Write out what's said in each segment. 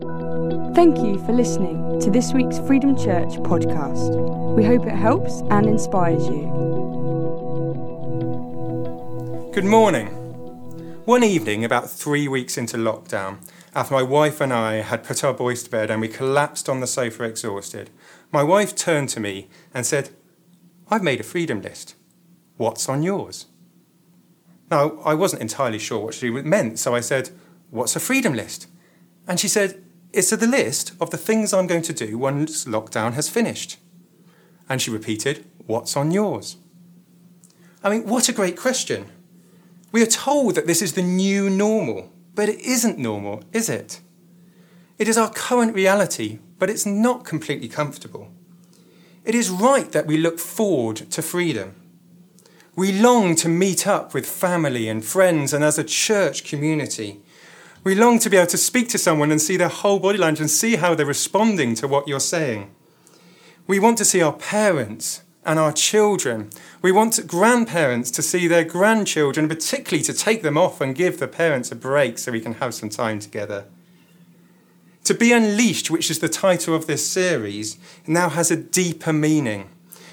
Thank you for listening to this week's Freedom Church podcast. We hope it helps and inspires you. Good morning. One evening, about three weeks into lockdown, after my wife and I had put our boys to bed and we collapsed on the sofa exhausted, my wife turned to me and said, I've made a freedom list. What's on yours? Now, I wasn't entirely sure what she meant, so I said, What's a freedom list? And she said, It's to the list of the things I'm going to do once lockdown has finished. And she repeated, What's on yours? I mean, what a great question. We are told that this is the new normal, but it isn't normal, is it? It is our current reality, but it's not completely comfortable. It is right that we look forward to freedom. We long to meet up with family and friends and as a church community. We long to be able to speak to someone and see their whole body language and see how they're responding to what you're saying. We want to see our parents and our children. We want grandparents to see their grandchildren, particularly to take them off and give the parents a break so we can have some time together. To be unleashed, which is the title of this series, now has a deeper meaning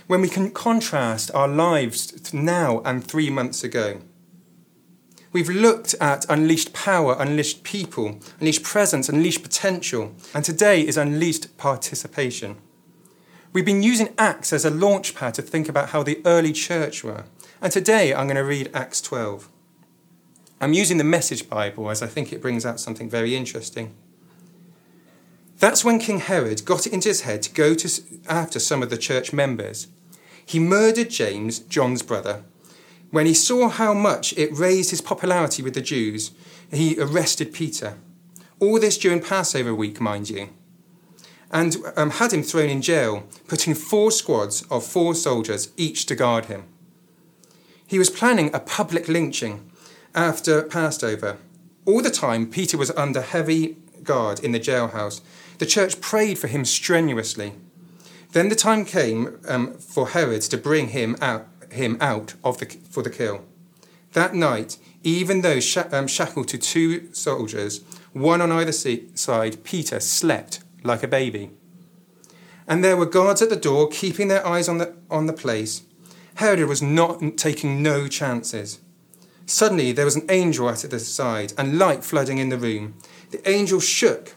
when we can contrast our lives now and three months ago. We've looked at unleashed power, unleashed people, unleashed presence, unleashed potential, and today is unleashed participation. We've been using Acts as a launchpad to think about how the early church were, and today I'm going to read Acts 12. I'm using the Message Bible as I think it brings out something very interesting. That's when King Herod got it into his head to go to, after some of the church members. He murdered James, John's brother, when he saw how much it raised his popularity with the Jews, he arrested Peter. All this during Passover week, mind you. And um, had him thrown in jail, putting four squads of four soldiers, each to guard him. He was planning a public lynching after Passover. All the time, Peter was under heavy guard in the jailhouse. The church prayed for him strenuously. Then the time came um, for Herod to bring him out, him out of the, for the kill. That night, even though sh- um, shackled to two soldiers, one on either side, Peter slept like a baby. And there were guards at the door keeping their eyes on the, on the place. Herod was not taking no chances. Suddenly, there was an angel at the side and light flooding in the room. The angel shook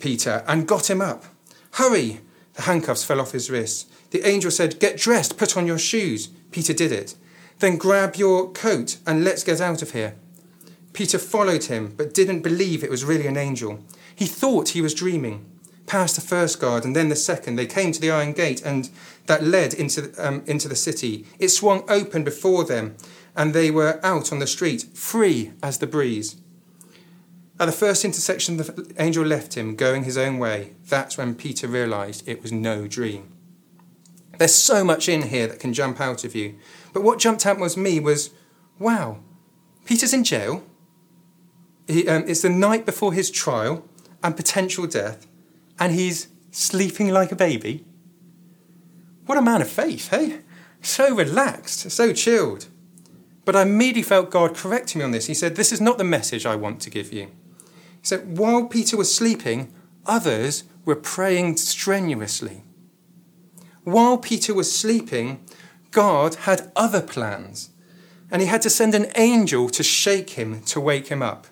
Peter and got him up. Hurry! The handcuffs fell off his wrists. The angel said, Get dressed, put on your shoes. Peter did it. Then grab your coat and let's get out of here. Peter followed him, but didn't believe it was really an angel. He thought he was dreaming. Past the first guard and then the second, they came to the iron gate and that led into, um, into the city. It swung open before them, and they were out on the street, free as the breeze. At the first intersection, the angel left him, going his own way. That's when Peter realized it was no dream. There's so much in here that can jump out of you. But what jumped out was me was, wow, Peter's in jail. He, um, it's the night before his trial and potential death, and he's sleeping like a baby. What a man of faith, hey? So relaxed, so chilled. But I immediately felt God correcting me on this. He said, This is not the message I want to give you. He said, While Peter was sleeping, others were praying strenuously. While Peter was sleeping, God had other plans, and he had to send an angel to shake him to wake him up.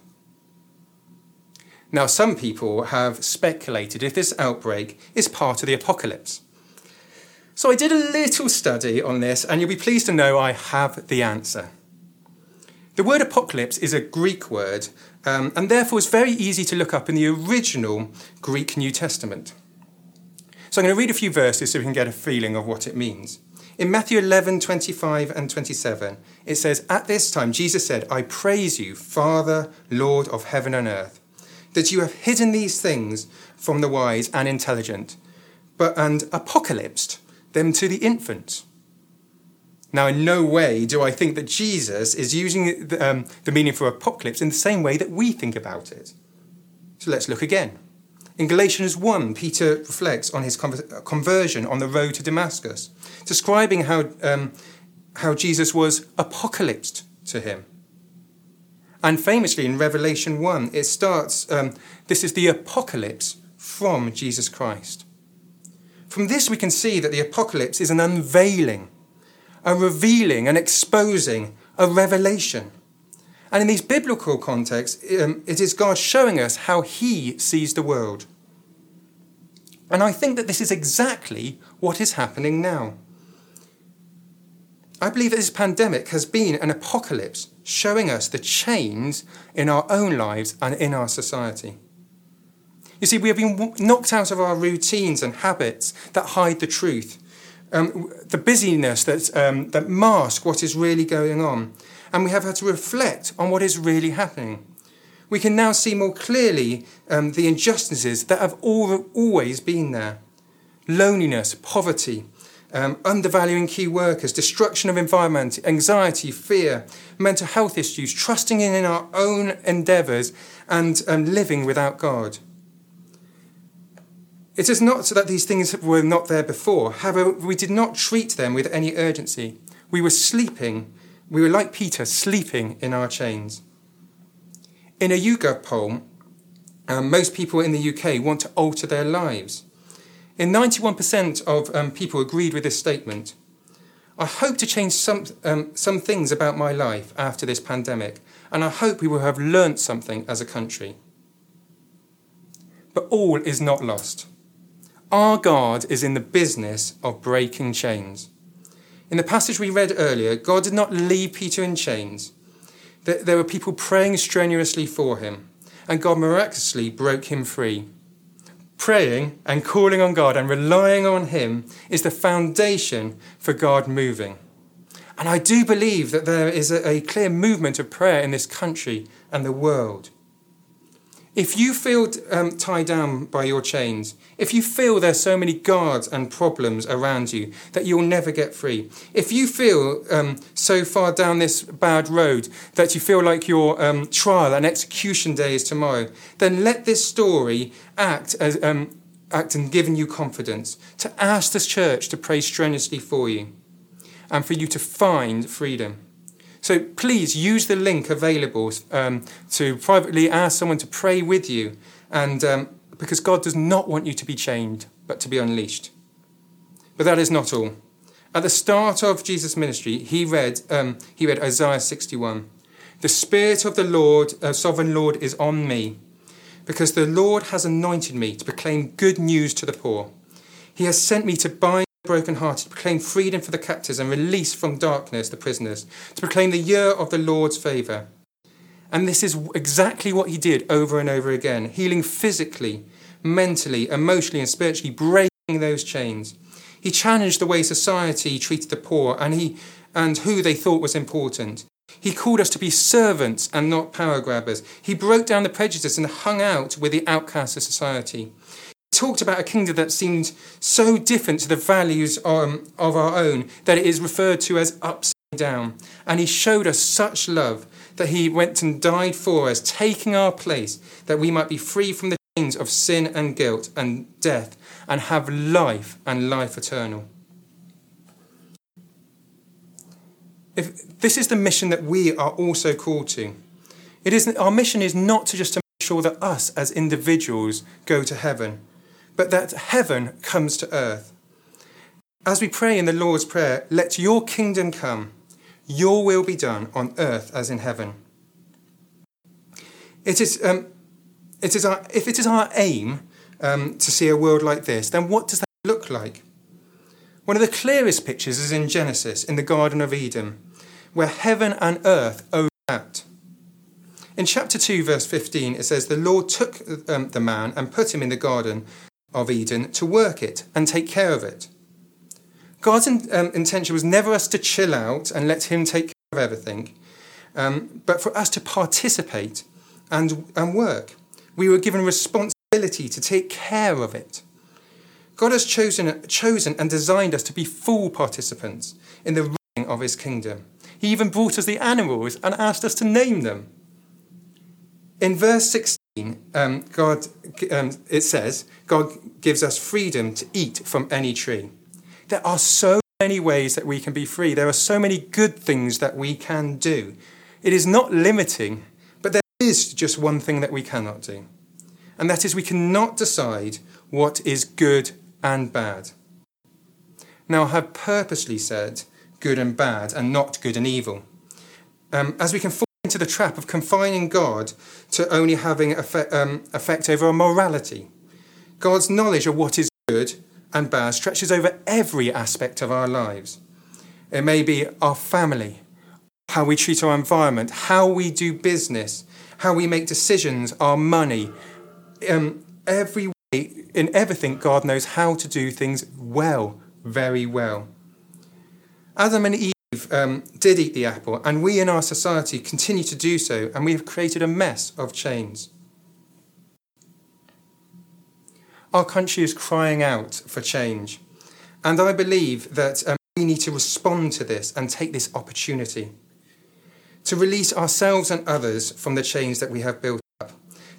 Now, some people have speculated if this outbreak is part of the apocalypse. So I did a little study on this, and you'll be pleased to know I have the answer. The word apocalypse is a Greek word, um, and therefore is very easy to look up in the original Greek New Testament. So I'm going to read a few verses so we can get a feeling of what it means. In Matthew 11, 25 and 27, it says, At this time, Jesus said, I praise you, Father, Lord of heaven and earth, that you have hidden these things from the wise and intelligent, but and apocalypsed them to the infants. Now, in no way do I think that Jesus is using the, um, the meaning for apocalypse in the same way that we think about it. So let's look again. In Galatians 1, Peter reflects on his conversion on the road to Damascus, describing how, um, how Jesus was apocalypsed to him. And famously in Revelation 1, it starts um, this is the apocalypse from Jesus Christ. From this, we can see that the apocalypse is an unveiling, a revealing, an exposing, a revelation. And in these biblical contexts, um, it is God showing us how He sees the world. And I think that this is exactly what is happening now. I believe that this pandemic has been an apocalypse showing us the chains in our own lives and in our society. You see, we have been knocked out of our routines and habits that hide the truth, um, the busyness that, um, that mask what is really going on, and we have had to reflect on what is really happening. We can now see more clearly um, the injustices that have all, always been there loneliness, poverty, um, undervaluing key workers, destruction of environment, anxiety, fear, mental health issues, trusting in our own endeavours, and um, living without God. It is not that these things were not there before. However, we did not treat them with any urgency. We were sleeping. We were like Peter, sleeping in our chains. In a YouGov poll, um, most people in the UK want to alter their lives. In 91% of um, people agreed with this statement. I hope to change some, um, some things about my life after this pandemic, and I hope we will have learnt something as a country. But all is not lost. Our God is in the business of breaking chains. In the passage we read earlier, God did not leave Peter in chains. There were people praying strenuously for him, and God miraculously broke him free. Praying and calling on God and relying on Him is the foundation for God moving. And I do believe that there is a, clear movement of prayer in this country and the world. If you feel um, tied down by your chains, if you feel there's so many guards and problems around you that you'll never get free, if you feel um, so far down this bad road that you feel like your um, trial and execution day is tomorrow, then let this story act as um, act in giving you confidence to ask this church to pray strenuously for you and for you to find freedom. So please use the link available um, to privately ask someone to pray with you, and um, because God does not want you to be chained, but to be unleashed. But that is not all. At the start of Jesus' ministry, he read um, he read Isaiah 61. The Spirit of the Lord, uh, sovereign Lord, is on me, because the Lord has anointed me to proclaim good news to the poor. He has sent me to bind brokenhearted, to proclaim freedom for the captives and release from darkness the prisoners, to proclaim the year of the Lord's favour. And this is exactly what he did over and over again, healing physically, mentally, emotionally, and spiritually, breaking those chains. He challenged the way society treated the poor and, he, and who they thought was important. He called us to be servants and not power grabbers. He broke down the prejudice and hung out with the outcasts of society talked about a kingdom that seemed so different to the values um, of our own that it is referred to as upside down. And he showed us such love that he went and died for us, taking our place, that we might be free from the chains of sin and guilt and death and have life and life eternal. If this is the mission that we are also called to. It is our mission is not to just to make sure that us as individuals go to heaven, but that heaven comes to earth. As we pray in the Lord's Prayer, let your kingdom come, your will be done on earth as in heaven. It is, um, it is our, if it is our aim um, to see a world like this, then what does that look like? One of the clearest pictures is in Genesis, in the Garden of Eden, where heaven and earth overlapped. In chapter 2, verse 15, it says, The Lord took um, the man and put him in the garden of Eden to work it and take care of it. God's in, um, intention was never us to chill out and let Him take care of everything, um, but for us to participate and, and work. We were given responsibility to take care of it. God has chosen, chosen and designed us to be full participants in the running of His kingdom. He even brought us the animals and asked us to name them. In verse 16, um, God, um, it says, God gives us freedom to eat from any tree. There are so many ways that we can be free. There are so many good things that we can do. It is not limiting, but there is just one thing that we cannot do, and that is we cannot decide what is good and bad. Now, I have purposely said good and bad and not good and evil, um, as we can into the trap of confining God to only having effect, um, effect over our morality. God's knowledge of what is good and bad stretches over every aspect of our lives. It may be our family, how we treat our environment, how we do business, how we make decisions, our money. Um, every way, in everything, God knows how to do things well, very well. Adam and Eve um, did eat the apple, and we in our society continue to do so, and we have created a mess of chains. Our country is crying out for change, and I believe that um, we need to respond to this and take this opportunity to release ourselves and others from the chains that we have built up.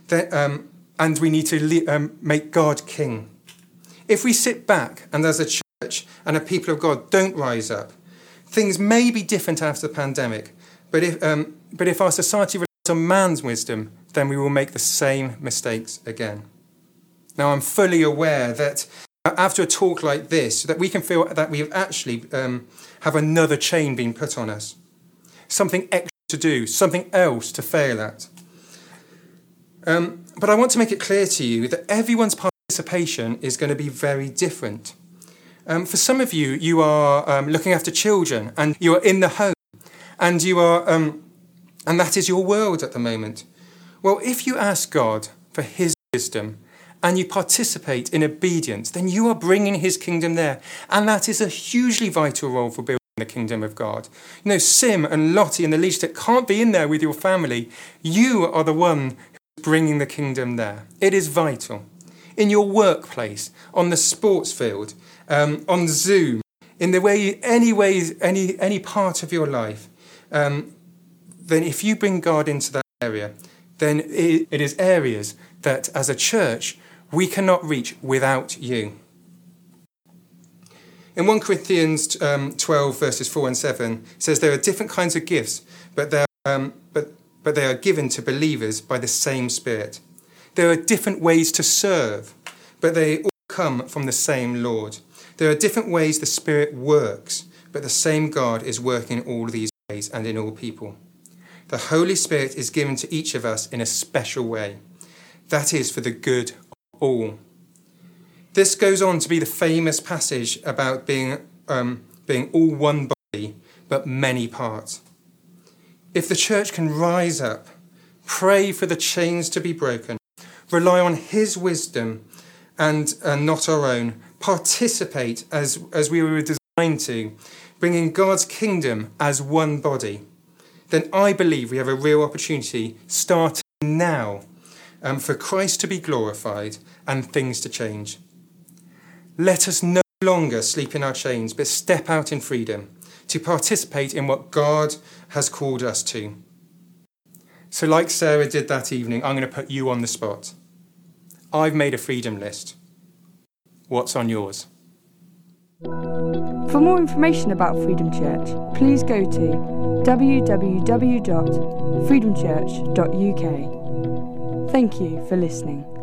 That, um, and we need to um, make God king. If we sit back and as a church and a people of God don't rise up, things may be different after the pandemic. But if, um, but if our society relies on man's wisdom, then we will make the same mistakes again. Now, I'm fully aware that after a talk like this, that we can feel that we have actually um, have another chain being put on us, something extra to do, something else to fail at. Um, but I want to make it clear to you that everyone's participation is going to be very different. Um, for some of you, you are um, looking after children and you are in the home and you are, um, and that is your world at the moment. Well, if you ask God for His wisdom and you participate in obedience, then you are bringing His kingdom there, and that is a hugely vital role for building the kingdom of God. You know, Sim and Lottie and the leadership can't be in there with your family. You are the one who's bringing the kingdom there. It is vital. In your workplace, on the sports field, um, on Zoom, in the way, any ways, any, any part of your life, um, then if you bring God into that area, then it, it is areas that as a church we cannot reach without you. In 1 Corinthians um, 12, verses 4 and 7, it says there are different kinds of gifts, but, um, but, but they are given to believers by the same Spirit. There are different ways to serve, but they all come from the same Lord. There are different ways the Spirit works, but the same God is working in all these ways and in all people. The Holy Spirit is given to each of us in a special way. That is for the good of all. This goes on to be the famous passage about being, um, being all one body, but many parts. If the church can rise up, pray for the chains to be broken, rely on His wisdom and, and not our own, participate as, as we were designed to, bringing God's kingdom as one body, then I believe we have a real opportunity starting now um, for Christ to be glorified and things to change. Let us no longer sleep in our chains, but step out in freedom to participate in what God has called us to. So, like Sarah did that evening, I'm going to put you on the spot. I've made a freedom list. What's on yours? For more information about Freedom Church, please go to www.freedomchurch.uk. Thank you for listening.